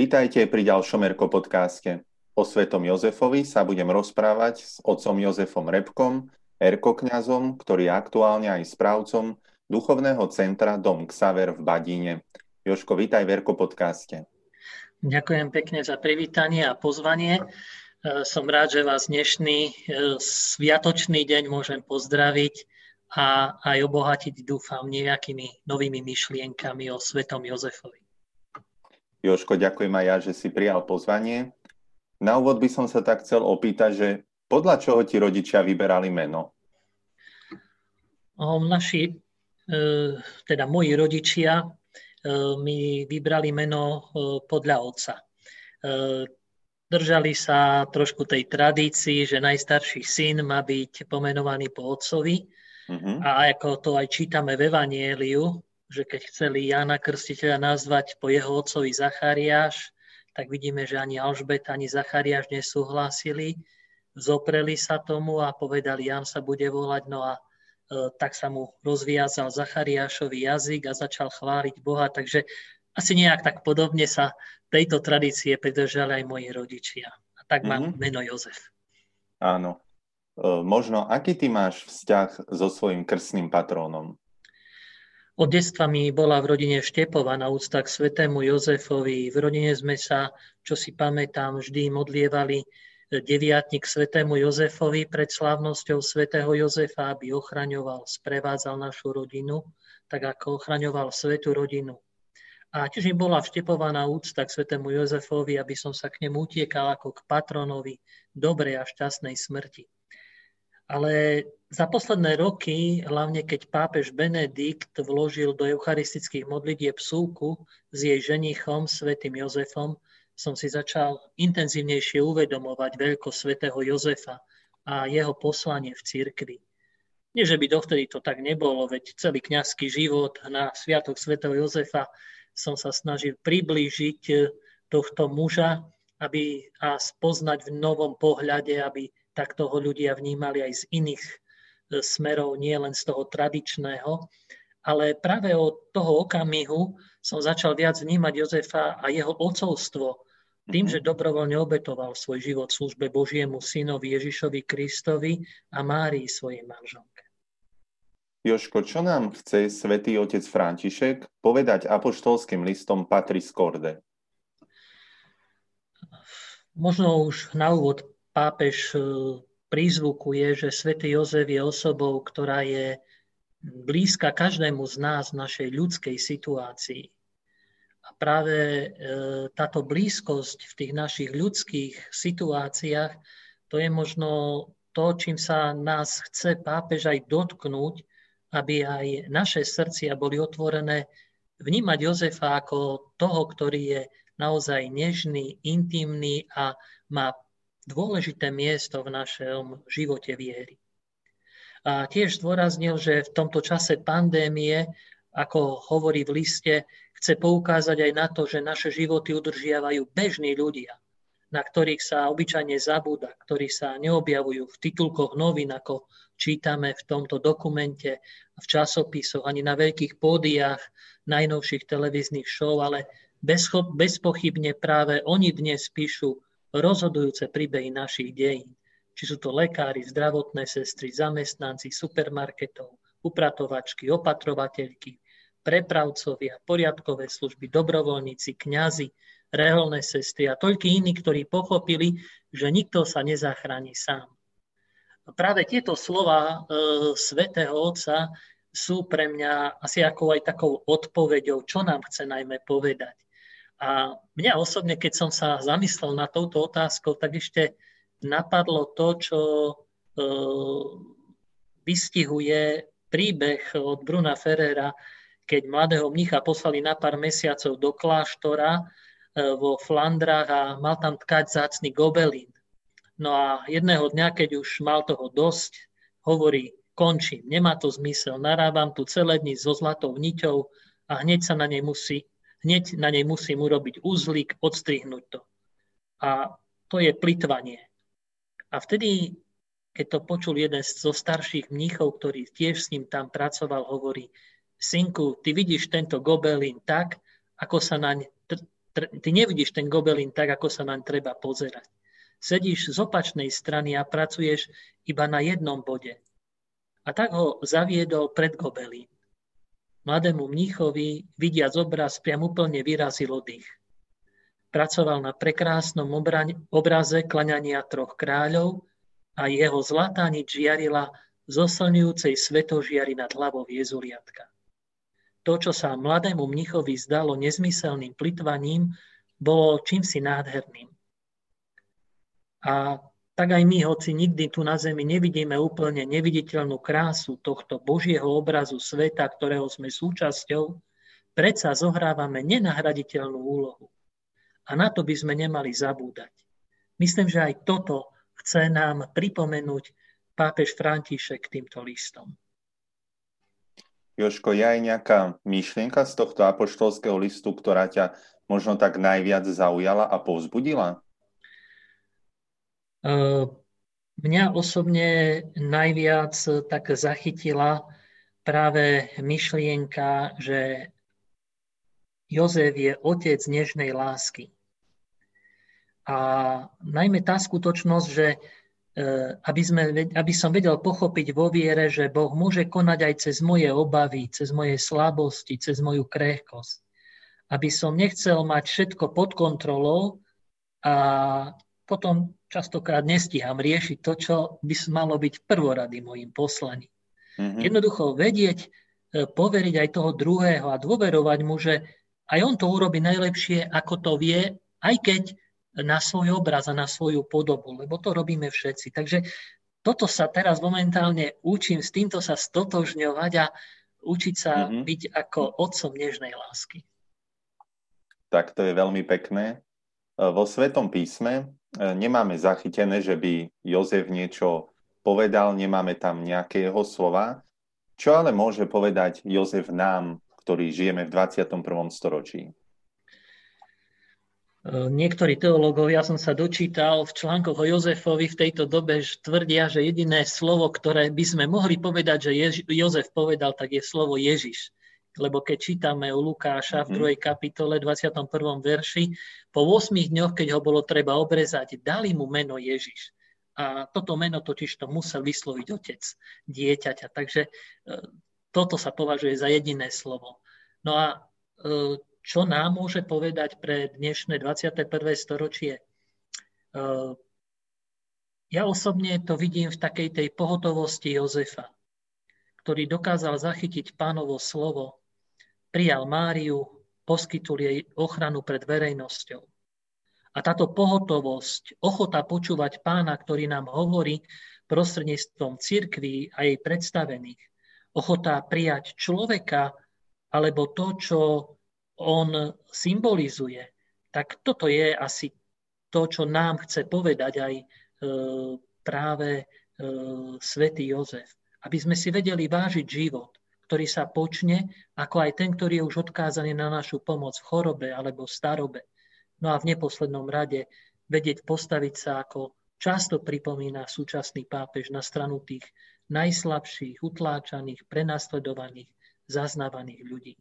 Vítajte pri ďalšom Erko podcaste. O svetom Jozefovi sa budem rozprávať s otcom Jozefom Repkom, Erko kňazom, ktorý je aktuálne aj správcom duchovného centra Dom Xaver v Badíne. Joško, vítaj v Erko podcaste. Ďakujem pekne za privítanie a pozvanie. E, som rád, že vás dnešný e, sviatočný deň môžem pozdraviť a aj obohatiť, dúfam, nejakými novými myšlienkami o svetom Jozefovi. Joško, ďakujem aj ja, že si prijal pozvanie. Na úvod by som sa tak chcel opýtať, že podľa čoho ti rodičia vyberali meno? Naši, e, teda moji rodičia, e, mi vybrali meno e, podľa otca. Držali sa trošku tej tradícii, že najstarší syn má byť pomenovaný po otcovi. Uh-huh. A ako to aj čítame v Evanieliu, že keď chceli Jana Krstiteľa nazvať po jeho otcovi Zachariáš, tak vidíme, že ani Alžbeta, ani Zachariáš nesúhlasili. Zopreli sa tomu a povedali, Jan sa bude volať, no a e, tak sa mu rozviazal Zachariášový jazyk a začal chváliť Boha. Takže asi nejak tak podobne sa tejto tradície pridržali aj moji rodičia. A tak mám mm-hmm. meno Jozef. Áno. E, možno, aký ty máš vzťah so svojím krstným patrónom? Od detstva mi bola v rodine Štepova na úcta k svetému Jozefovi. V rodine sme sa, čo si pamätám, vždy modlievali deviatník svetému Jozefovi pred slávnosťou svätého Jozefa, aby ochraňoval, sprevádzal našu rodinu, tak ako ochraňoval svetú rodinu. A tiež mi bola vštepovaná úcta k svetému Jozefovi, aby som sa k nemu utiekal ako k patronovi dobrej a šťastnej smrti. Ale za posledné roky, hlavne keď pápež Benedikt vložil do eucharistických modlitieb súku s jej ženichom, svätým Jozefom, som si začal intenzívnejšie uvedomovať veľkosť svätého Jozefa a jeho poslanie v cirkvi. Nie, že by dovtedy to tak nebolo, veď celý kňazský život na Sviatok svätého Jozefa som sa snažil priblížiť tohto muža aby, a spoznať v novom pohľade, aby takto ho ľudia vnímali aj z iných smerov, nie len z toho tradičného. Ale práve od toho okamihu som začal viac vnímať Jozefa a jeho ocovstvo tým, mhm. že dobrovoľne obetoval svoj život v službe Božiemu synovi Ježišovi Kristovi a Márii svojej manželke. Joško, čo nám chce svätý otec František povedať apoštolským listom Patris Corde? Možno už na úvod pápež e, prizvukuje, že svätý Jozef je osobou, ktorá je blízka každému z nás v našej ľudskej situácii. A práve e, táto blízkosť v tých našich ľudských situáciách, to je možno to, čím sa nás chce pápež aj dotknúť, aby aj naše srdcia boli otvorené vnímať Jozefa ako toho, ktorý je naozaj nežný, intimný a má dôležité miesto v našom živote viery. A tiež zdôraznil, že v tomto čase pandémie, ako hovorí v liste, chce poukázať aj na to, že naše životy udržiavajú bežní ľudia, na ktorých sa obyčajne zabúda, ktorí sa neobjavujú v titulkoch novín, ako čítame v tomto dokumente, v časopisoch, ani na veľkých pódiách najnovších televíznych show, ale bezpochybne práve oni dnes píšu rozhodujúce príbehy našich dejín. Či sú to lekári, zdravotné sestry, zamestnanci supermarketov, upratovačky, opatrovateľky, prepravcovia, poriadkové služby, dobrovoľníci, kňazi, reholné sestry a toľky iní, ktorí pochopili, že nikto sa nezachráni sám. Práve tieto slova e, svätého Otca sú pre mňa asi ako aj takou odpoveďou, čo nám chce najmä povedať. A mňa osobne, keď som sa zamyslel na touto otázkou, tak ešte napadlo to, čo e, vystihuje príbeh od Bruna Ferrera, keď mladého mnicha poslali na pár mesiacov do kláštora e, vo Flandrách a mal tam tkať zácný gobelín. No a jedného dňa, keď už mal toho dosť, hovorí, končím, nemá to zmysel, narábam tu celé dni so zlatou niťou a hneď sa na nej musí hneď na nej musím urobiť uzlík, odstrihnúť to. A to je plitvanie. A vtedy, keď to počul jeden zo starších mníchov, ktorý tiež s ním tam pracoval, hovorí, synku, ty vidíš tento gobelín tak, ako sa naň ty nevidíš ten gobelín tak, ako sa naň treba pozerať. Sedíš z opačnej strany a pracuješ iba na jednom bode. A tak ho zaviedol pred gobelín. Mladému mníchovi, vidiac obraz, priam úplne vyrazil dých. Pracoval na prekrásnom obraze klaňania troch kráľov a jeho zlatá nič žiarila z oslňujúcej svetožiary nad hlavou Jezuliatka. To, čo sa mladému mnichovi zdalo nezmyselným plitvaním, bolo čímsi nádherným. A tak aj my, hoci nikdy tu na Zemi nevidíme úplne neviditeľnú krásu tohto Božieho obrazu sveta, ktorého sme súčasťou, predsa zohrávame nenahraditeľnú úlohu. A na to by sme nemali zabúdať. Myslím, že aj toto chce nám pripomenúť pápež František týmto listom. Joško, je aj nejaká myšlienka z tohto apoštolského listu, ktorá ťa možno tak najviac zaujala a povzbudila? Mňa osobne najviac tak zachytila práve myšlienka, že Jozef je otec nežnej lásky. A najmä tá skutočnosť, že e, aby, sme, aby som vedel pochopiť vo viere, že Boh môže konať aj cez moje obavy, cez moje slabosti, cez moju krehkosť. Aby som nechcel mať všetko pod kontrolou a potom častokrát nestíham riešiť to, čo by malo byť prvorady mojim poslaním. Mm-hmm. Jednoducho vedieť, e, poveriť aj toho druhého a dôverovať mu, že aj on to urobí najlepšie, ako to vie, aj keď na svoj obraz a na svoju podobu, lebo to robíme všetci. Takže toto sa teraz momentálne učím, s týmto sa stotožňovať a učiť sa mm-hmm. byť ako otcom nežnej lásky. Tak to je veľmi pekné. E, vo Svetom písme nemáme zachytené, že by Jozef niečo povedal, nemáme tam nejaké jeho slova. Čo ale môže povedať Jozef nám, ktorí žijeme v 21. storočí? E, niektorí teológovia, som sa dočítal v článkoch o Jozefovi v tejto dobe, tvrdia, že jediné slovo, ktoré by sme mohli povedať, že Jozef povedal, tak je slovo Ježiš lebo keď čítame u Lukáša v 2. Mhm. kapitole 21. verši, po 8 dňoch, keď ho bolo treba obrezať, dali mu meno Ježiš. A toto meno totiž to musel vysloviť otec dieťaťa. Takže e, toto sa považuje za jediné slovo. No a e, čo nám môže povedať pre dnešné 21. storočie? E, ja osobne to vidím v takej tej pohotovosti Jozefa, ktorý dokázal zachytiť pánovo slovo prijal Máriu, poskytul jej ochranu pred verejnosťou. A táto pohotovosť, ochota počúvať pána, ktorý nám hovorí prostredníctvom cirkví a jej predstavených, ochota prijať človeka alebo to, čo on symbolizuje, tak toto je asi to, čo nám chce povedať aj e, práve e, svätý Jozef. Aby sme si vedeli vážiť život, ktorý sa počne, ako aj ten, ktorý je už odkázaný na našu pomoc v chorobe alebo starobe. No a v neposlednom rade vedieť postaviť sa, ako často pripomína súčasný pápež na stranu tých najslabších, utláčaných, prenasledovaných, zaznávaných ľudí.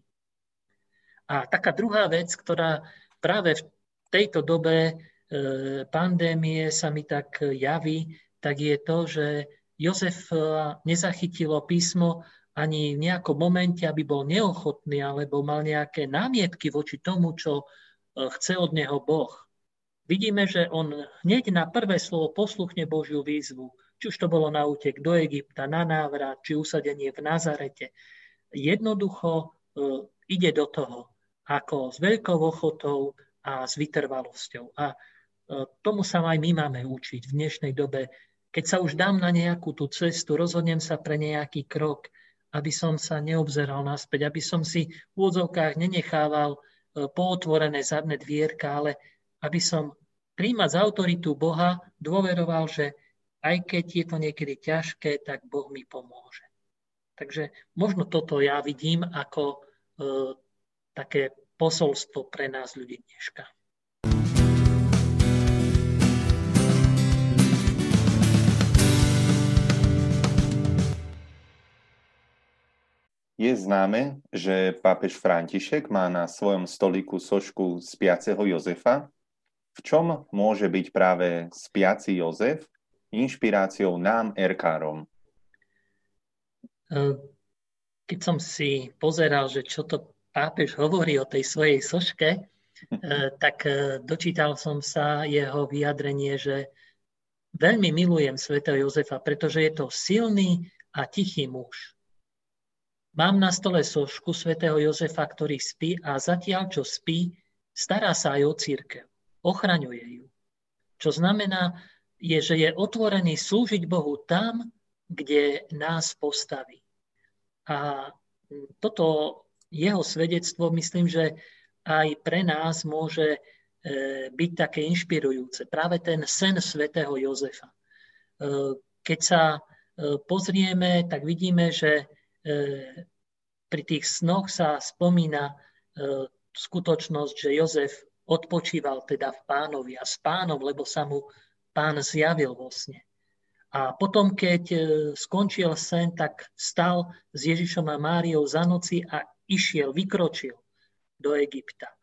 A taká druhá vec, ktorá práve v tejto dobe e, pandémie sa mi tak javí, tak je to, že Jozef nezachytilo písmo ani v nejakom momente, aby bol neochotný alebo mal nejaké námietky voči tomu, čo e, chce od neho Boh. Vidíme, že on hneď na prvé slovo posluchne Božiu výzvu, či už to bolo na útek do Egypta, na návrat, či usadenie v Nazarete. Jednoducho e, ide do toho, ako s veľkou ochotou a s vytrvalosťou. A e, tomu sa aj my máme učiť v dnešnej dobe. Keď sa už dám na nejakú tú cestu, rozhodnem sa pre nejaký krok, aby som sa neobzeral naspäť, aby som si v úvodzovkách nenechával e, pootvorené zadné dvierka, ale aby som príjmať autoritu Boha dôveroval, že aj keď je to niekedy ťažké, tak Boh mi pomôže. Takže možno toto ja vidím ako e, také posolstvo pre nás ľudí dneška. Je známe, že pápež František má na svojom stoliku sošku spiaceho Jozefa. V čom môže byť práve spiaci Jozef inšpiráciou nám, erkárom? E, keď som si pozeral, že čo to pápež hovorí o tej svojej soške, e, tak e, dočítal som sa jeho vyjadrenie, že veľmi milujem svätého Jozefa, pretože je to silný a tichý muž. Mám na stole sošku svätého Jozefa, ktorý spí a zatiaľ, čo spí, stará sa aj o církev. Ochraňuje ju. Čo znamená, je, že je otvorený slúžiť Bohu tam, kde nás postaví. A toto jeho svedectvo, myslím, že aj pre nás môže e, byť také inšpirujúce. Práve ten sen svätého Jozefa. E, keď sa e, pozrieme, tak vidíme, že pri tých snoch sa spomína e, skutočnosť, že Jozef odpočíval teda v pánovi a s pánom, lebo sa mu pán zjavil vo sne. A potom, keď e, skončil sen, tak stal s Ježišom a Máriou za noci a išiel, vykročil do Egypta.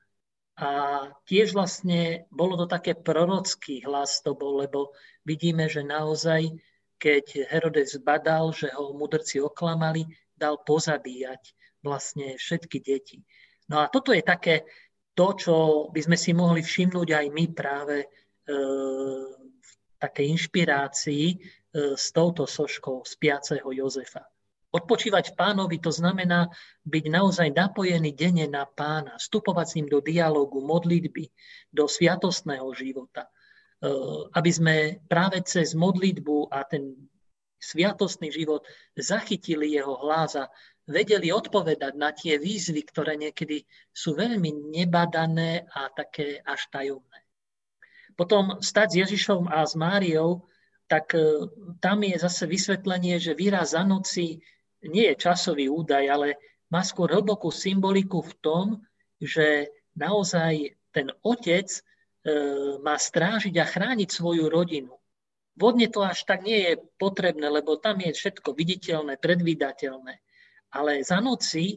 A tiež vlastne bolo to také prorocký hlas to bol, lebo vidíme, že naozaj, keď Herodes badal, že ho mudrci oklamali, dal pozabíjať vlastne všetky deti. No a toto je také to, čo by sme si mohli všimnúť aj my práve e, v takej inšpirácii e, s touto soškou spiaceho Jozefa. Odpočívať v pánovi to znamená byť naozaj napojený denne na pána, vstupovať s ním do dialogu, modlitby, do sviatostného života. E, aby sme práve cez modlitbu a ten sviatostný život, zachytili jeho hlas a vedeli odpovedať na tie výzvy, ktoré niekedy sú veľmi nebadané a také až tajomné. Potom stať s Ježišom a s Máriou, tak e, tam je zase vysvetlenie, že výraz za noci nie je časový údaj, ale má skôr hlbokú symboliku v tom, že naozaj ten otec e, má strážiť a chrániť svoju rodinu. Vodne to až tak nie je potrebné, lebo tam je všetko viditeľné, predvídateľné. Ale za noci, e,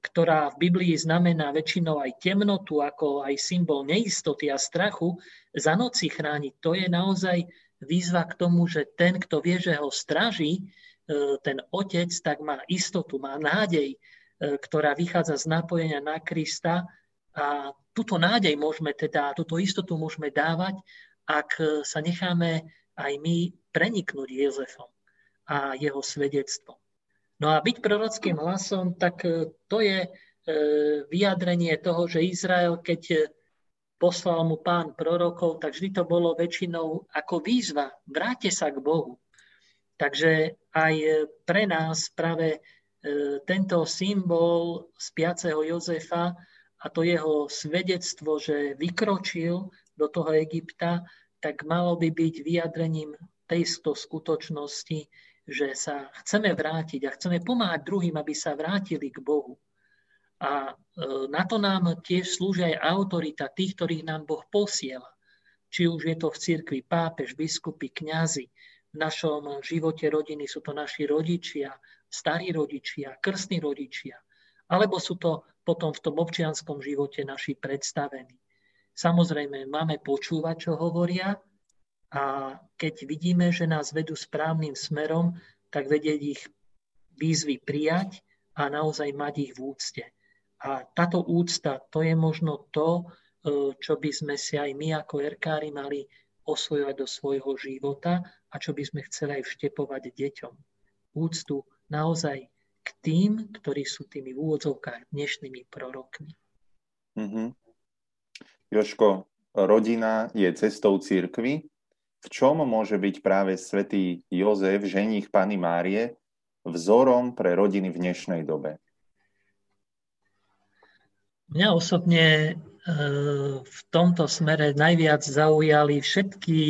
ktorá v Biblii znamená väčšinou aj temnotu, ako aj symbol neistoty a strachu, za noci chrániť, to je naozaj výzva k tomu, že ten, kto vie, že ho straží, e, ten otec, tak má istotu, má nádej, e, ktorá vychádza z napojenia na Krista a túto nádej môžeme teda, túto istotu môžeme dávať ak e, sa necháme aj my preniknúť Jozefom a jeho svedectvom. No a byť prorockým hlasom, tak e, to je e, vyjadrenie toho, že Izrael, keď poslal mu pán prorokov, tak vždy to bolo väčšinou ako výzva, vráte sa k Bohu. Takže aj pre nás práve tento symbol spiaceho Jozefa a to jeho svedectvo, že vykročil do toho Egypta, tak malo by byť vyjadrením tejto skutočnosti, že sa chceme vrátiť a chceme pomáhať druhým, aby sa vrátili k Bohu. A e, na to nám tiež slúži aj autorita tých, ktorých nám Boh posiela. Či už je to v cirkvi pápež, biskupy, kňazi, v našom živote rodiny sú to naši rodičia, starí rodičia, krstní rodičia, alebo sú to potom v tom občianskom živote naši predstavení. Samozrejme, máme počúvať, čo hovoria a keď vidíme, že nás vedú správnym smerom, tak vedieť ich výzvy prijať a naozaj mať ich v úcte. A táto úcta, to je možno to, e, čo by sme si aj my ako erkári mali osvojovať do svojho života a čo by sme chceli aj vštepovať deťom. Úctu naozaj k tým, ktorí sú tými v úvodzovkách dnešnými prorokmi. Mm-hmm. Joško, rodina je cestou církvy. V čom môže byť práve svätý Jozef, ženích Pany Márie, vzorom pre rodiny v dnešnej dobe? Mňa osobne e, v tomto smere najviac zaujali všetky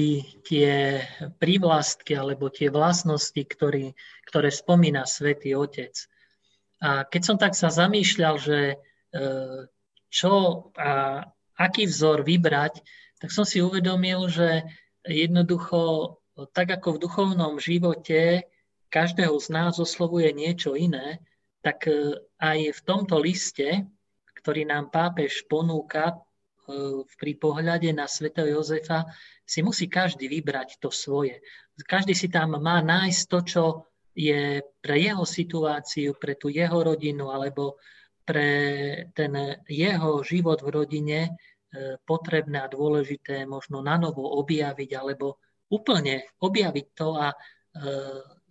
tie prívlastky alebo tie vlastnosti, ktorý, ktoré spomína svätý Otec. A keď som tak sa zamýšľal, že e, čo a aký vzor vybrať, tak som si uvedomil, že jednoducho, tak ako v duchovnom živote každého z nás oslovuje niečo iné, tak aj v tomto liste, ktorý nám pápež ponúka pri pohľade na svätého Jozefa, si musí každý vybrať to svoje. Každý si tam má nájsť to, čo je pre jeho situáciu, pre tú jeho rodinu alebo pre ten jeho život v rodine e, potrebné a dôležité možno na novo objaviť alebo úplne objaviť to a e,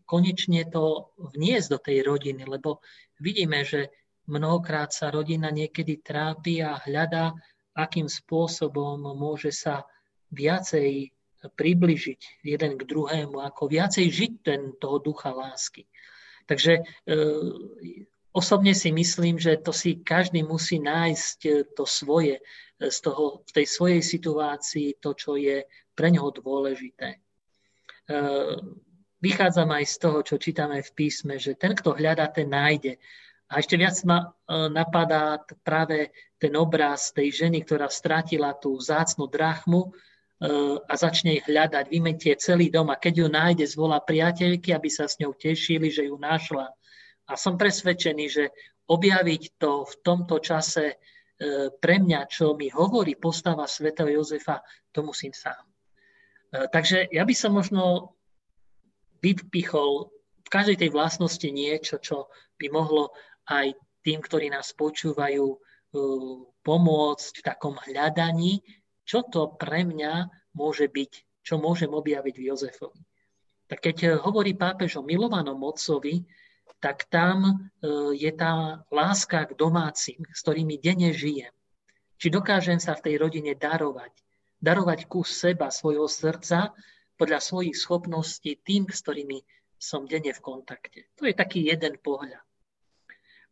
konečne to vniesť do tej rodiny, lebo vidíme, že mnohokrát sa rodina niekedy trápi a hľadá, akým spôsobom môže sa viacej približiť jeden k druhému, ako viacej žiť ten, toho ducha lásky. Takže e, Osobne si myslím, že to si každý musí nájsť eh, to svoje, eh, z toho, v tej svojej situácii, to, čo je pre ňoho dôležité. Eh, vychádzam aj z toho, čo čítame v písme, že ten, kto hľadá, ten nájde. A ešte viac ma napadá práve ten obraz tej ženy, ktorá strátila tú zácnu drachmu a začne hľadať, vymetie celý dom a keď ju nájde, zvolá priateľky, aby sa s ňou tešili, že ju našla a som presvedčený, že objaviť to v tomto čase e, pre mňa, čo mi hovorí postava svätého Jozefa, to musím sám. E, takže ja by som možno vypichol v každej tej vlastnosti niečo, čo by mohlo aj tým, ktorí nás počúvajú, e, pomôcť v takom hľadaní, čo to pre mňa môže byť, čo môžem objaviť v Jozefovi. Tak keď hovorí pápež o milovanom otcovi, tak tam e, je tá láska k domácim, s ktorými denne žijem. Či dokážem sa v tej rodine darovať. Darovať kus seba, svojho srdca, podľa svojich schopností tým, s ktorými som denne v kontakte. To je taký jeden pohľad.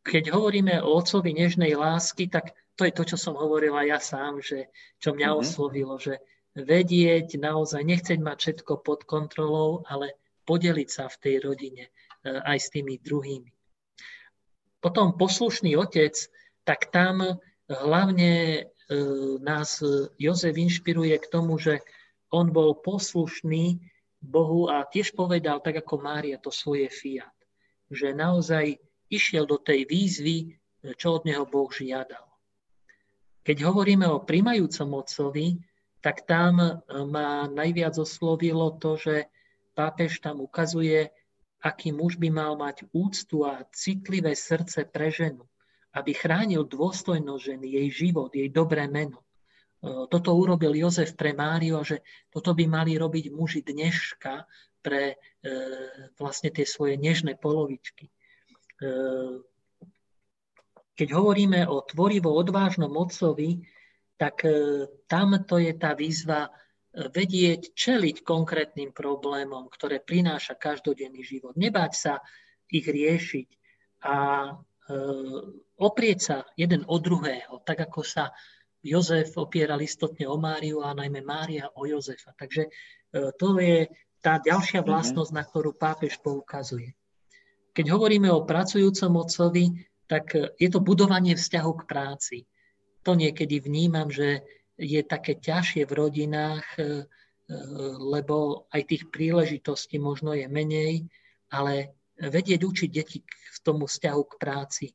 Keď hovoríme o otcovi nežnej lásky, tak to je to, čo som hovorila ja sám, že čo mňa mm-hmm. oslovilo, že vedieť, naozaj nechceť mať všetko pod kontrolou, ale podeliť sa v tej rodine aj s tými druhými. Potom poslušný otec, tak tam hlavne eh, nás Jozef inšpiruje k tomu, že on bol poslušný Bohu a tiež povedal, tak ako Mária, to svoje fiat. Že naozaj išiel do tej výzvy, čo od neho Boh žiadal. Keď hovoríme o primajúcom otcovi, tak tam eh, ma najviac oslovilo to, že pápež tam ukazuje aký muž by mal mať úctu a citlivé srdce pre ženu, aby chránil dôstojnosť ženy, jej život, jej dobré meno. E, toto urobil Jozef pre Máriu a že toto by mali robiť muži dneška pre e, vlastne tie svoje nežné polovičky. E, keď hovoríme o tvorivo odvážnom otcovi, tak tam to je tá výzva vedieť čeliť konkrétnym problémom, ktoré prináša každodenný život. Nebáť sa ich riešiť a e, oprieť sa jeden od druhého, tak ako sa Jozef opieral istotne o Máriu a najmä Mária o Jozefa. Takže e, to je tá ďalšia mhm. vlastnosť, na ktorú pápež poukazuje. Keď hovoríme o pracujúcom otcovi, tak je to budovanie vzťahu k práci. To niekedy vnímam, že je také ťažšie v rodinách, e, e, lebo aj tých príležitostí možno je menej, ale vedieť učiť deti k tomu vzťahu k práci,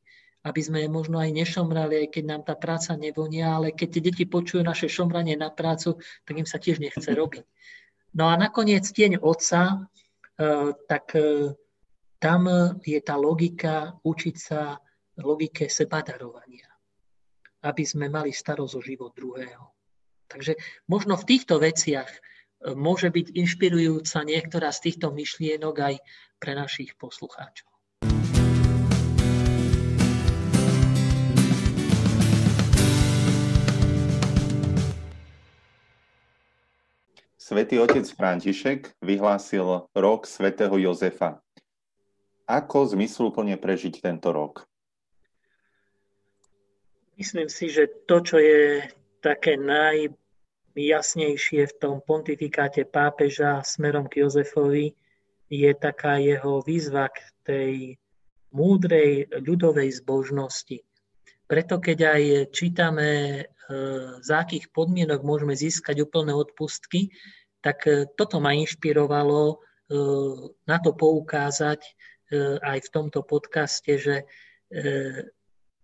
aby sme možno aj nešomrali, aj keď nám tá práca nevonia, ale keď tie deti počujú naše šomranie na prácu, tak im sa tiež nechce robiť. No a nakoniec tieň otca, e, tak tam je tá logika učiť sa logike sebadarovania, aby sme mali starosť o život druhého. Takže možno v týchto veciach e, môže byť inšpirujúca niektorá z týchto myšlienok aj pre našich poslucháčov. Svetý otec František vyhlásil rok svätého Jozefa. Ako zmysluplne prežiť tento rok? Myslím si, že to, čo je také najjasnejšie v tom pontifikáte pápeža smerom k Jozefovi je taká jeho výzva k tej múdrej ľudovej zbožnosti. Preto keď aj čítame, e, za akých podmienok môžeme získať úplné odpustky, tak e, toto ma inšpirovalo e, na to poukázať aj v tomto podcaste, že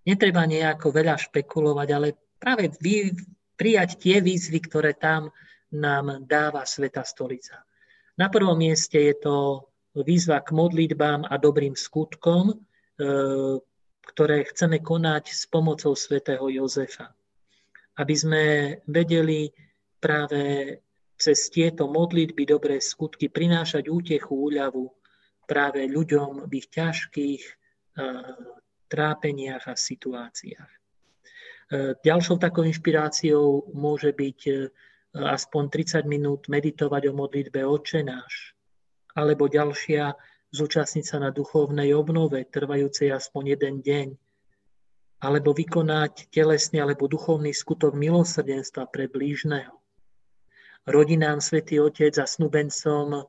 netreba nejako veľa špekulovať, ale práve vy, prijať tie výzvy, ktoré tam nám dáva Sveta Stolica. Na prvom mieste je to výzva k modlitbám a dobrým skutkom, ktoré chceme konať s pomocou svätého Jozefa. Aby sme vedeli práve cez tieto modlitby, dobré skutky prinášať útechu, úľavu práve ľuďom v ich ťažkých trápeniach a situáciách. Ďalšou takou inšpiráciou môže byť aspoň 30 minút meditovať o modlitbe Oče náš, alebo ďalšia zúčastniť sa na duchovnej obnove, trvajúcej aspoň jeden deň, alebo vykonať telesný alebo duchovný skutok milosrdenstva pre blížneho. Rodinám Svetý Otec a snubencom e,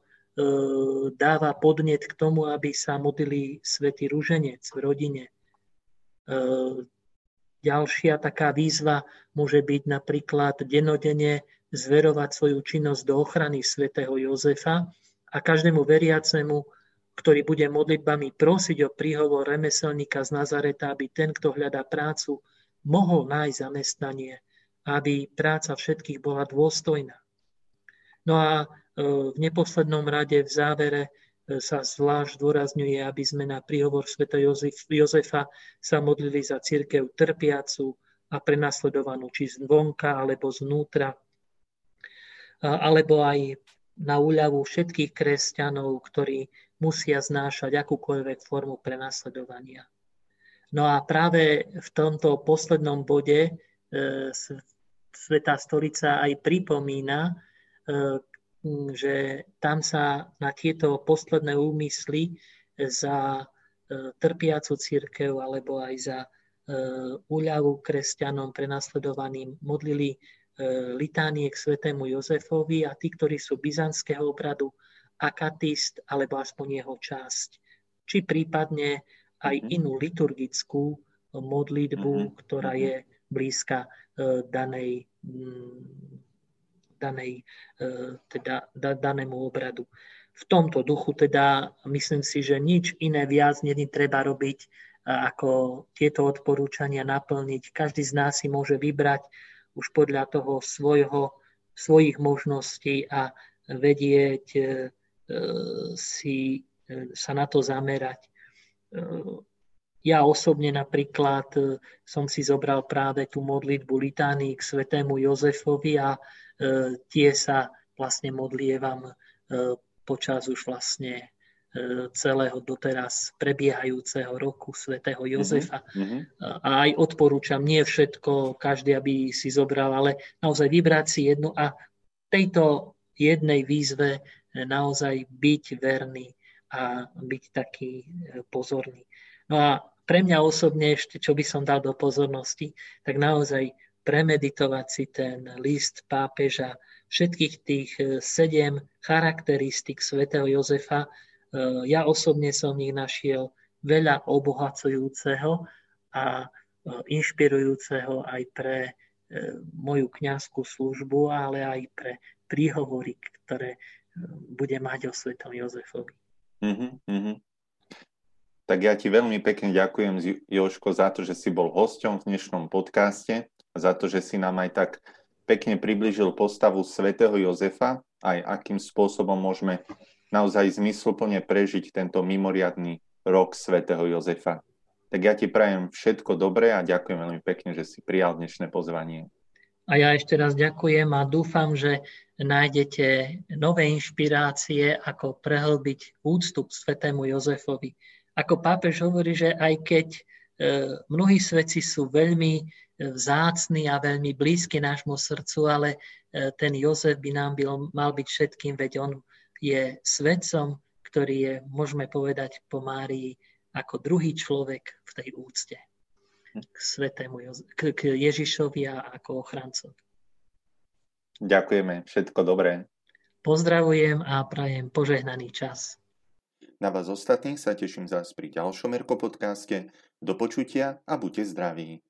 dáva podnet k tomu, aby sa modlili Svetý Rúženec v rodine. Ďalšia taká výzva môže byť napríklad denodene zverovať svoju činnosť do ochrany svätého Jozefa a každému veriacemu ktorý bude modlitbami prosiť o príhovor remeselníka z Nazareta, aby ten, kto hľadá prácu, mohol nájsť zamestnanie, aby práca všetkých bola dôstojná. No a e, v neposlednom rade v závere sa zvlášť dôrazňuje, aby sme na príhovor Sv. Jozefa sa modlili za církev trpiacu a prenasledovanú či zvonka alebo znútra, alebo aj na úľavu všetkých kresťanov, ktorí musia znášať akúkoľvek formu prenasledovania. No a práve v tomto poslednom bode e, Svetá stolica aj pripomína, e, že tam sa na tieto posledné úmysly za e, trpiacu církev alebo aj za úľavu kresťanom prenasledovaným modlili litánie k svetému Jozefovi a tí, ktorí sú byzantského obradu, akatist alebo aspoň jeho časť. Či prípadne aj mm-hmm. inú liturgickú modlitbu, mm-hmm. ktorá mhm. je blízka e, danej, danej e, teda, danému obradu. V tomto duchu teda myslím si, že nič iné viac není treba robiť, ako tieto odporúčania naplniť. Každý z nás si môže vybrať už podľa toho svojho, svojich možností a vedieť e, E, si e, sa na to zamerať. E, ja osobne napríklad som si zobral práve tú modlitbu litánii k svetému Jozefovi a tie sa vlastne modlievam počas už vlastne celého doteraz prebiehajúceho roku svätého mhm, Jozefa. Mm-hmm. A aj odporúčam, nie všetko, každý, aby si zobral, ale naozaj vybrať si jednu a tejto jednej výzve naozaj byť verný a byť taký e, pozorný. No a pre mňa osobne ešte, čo by som dal do pozornosti, tak naozaj premeditovať si ten list pápeža, všetkých tých e, sedem charakteristik svätého Jozefa. E, ja osobne som v nich našiel veľa obohacujúceho a inšpirujúceho aj pre moju kňazskú službu, ale aj pre príhovory, ktoré bude mať o svetom Jozefovi. Mm-hmm. Tak ja ti veľmi pekne ďakujem, Joško, za to, že si bol hosťom v dnešnom podcaste, za to, že si nám aj tak pekne približil postavu svätého Jozefa, aj akým spôsobom môžeme naozaj zmysluplne prežiť tento mimoriadný rok svätého Jozefa. Tak ja ti prajem všetko dobré a ďakujem veľmi pekne, že si prijal dnešné pozvanie. A ja ešte raz ďakujem a dúfam, že nájdete nové inšpirácie, ako prehlbiť úctu k svetému Jozefovi. Ako pápež hovorí, že aj keď mnohí svedci sú veľmi e, vzácni a veľmi blízky nášmu srdcu, ale e, ten Jozef by nám byl, mal byť všetkým, veď on je svedcom, ktorý je, môžeme povedať po Márii, ako druhý človek v tej úcte k, svetému, k, k Ježišovi a ako ochrancovi. Ďakujeme, všetko dobré. Pozdravujem a prajem požehnaný čas. Na vás ostatných sa teším zás pri ďalšom Erko podcaste. Do počutia a buďte zdraví.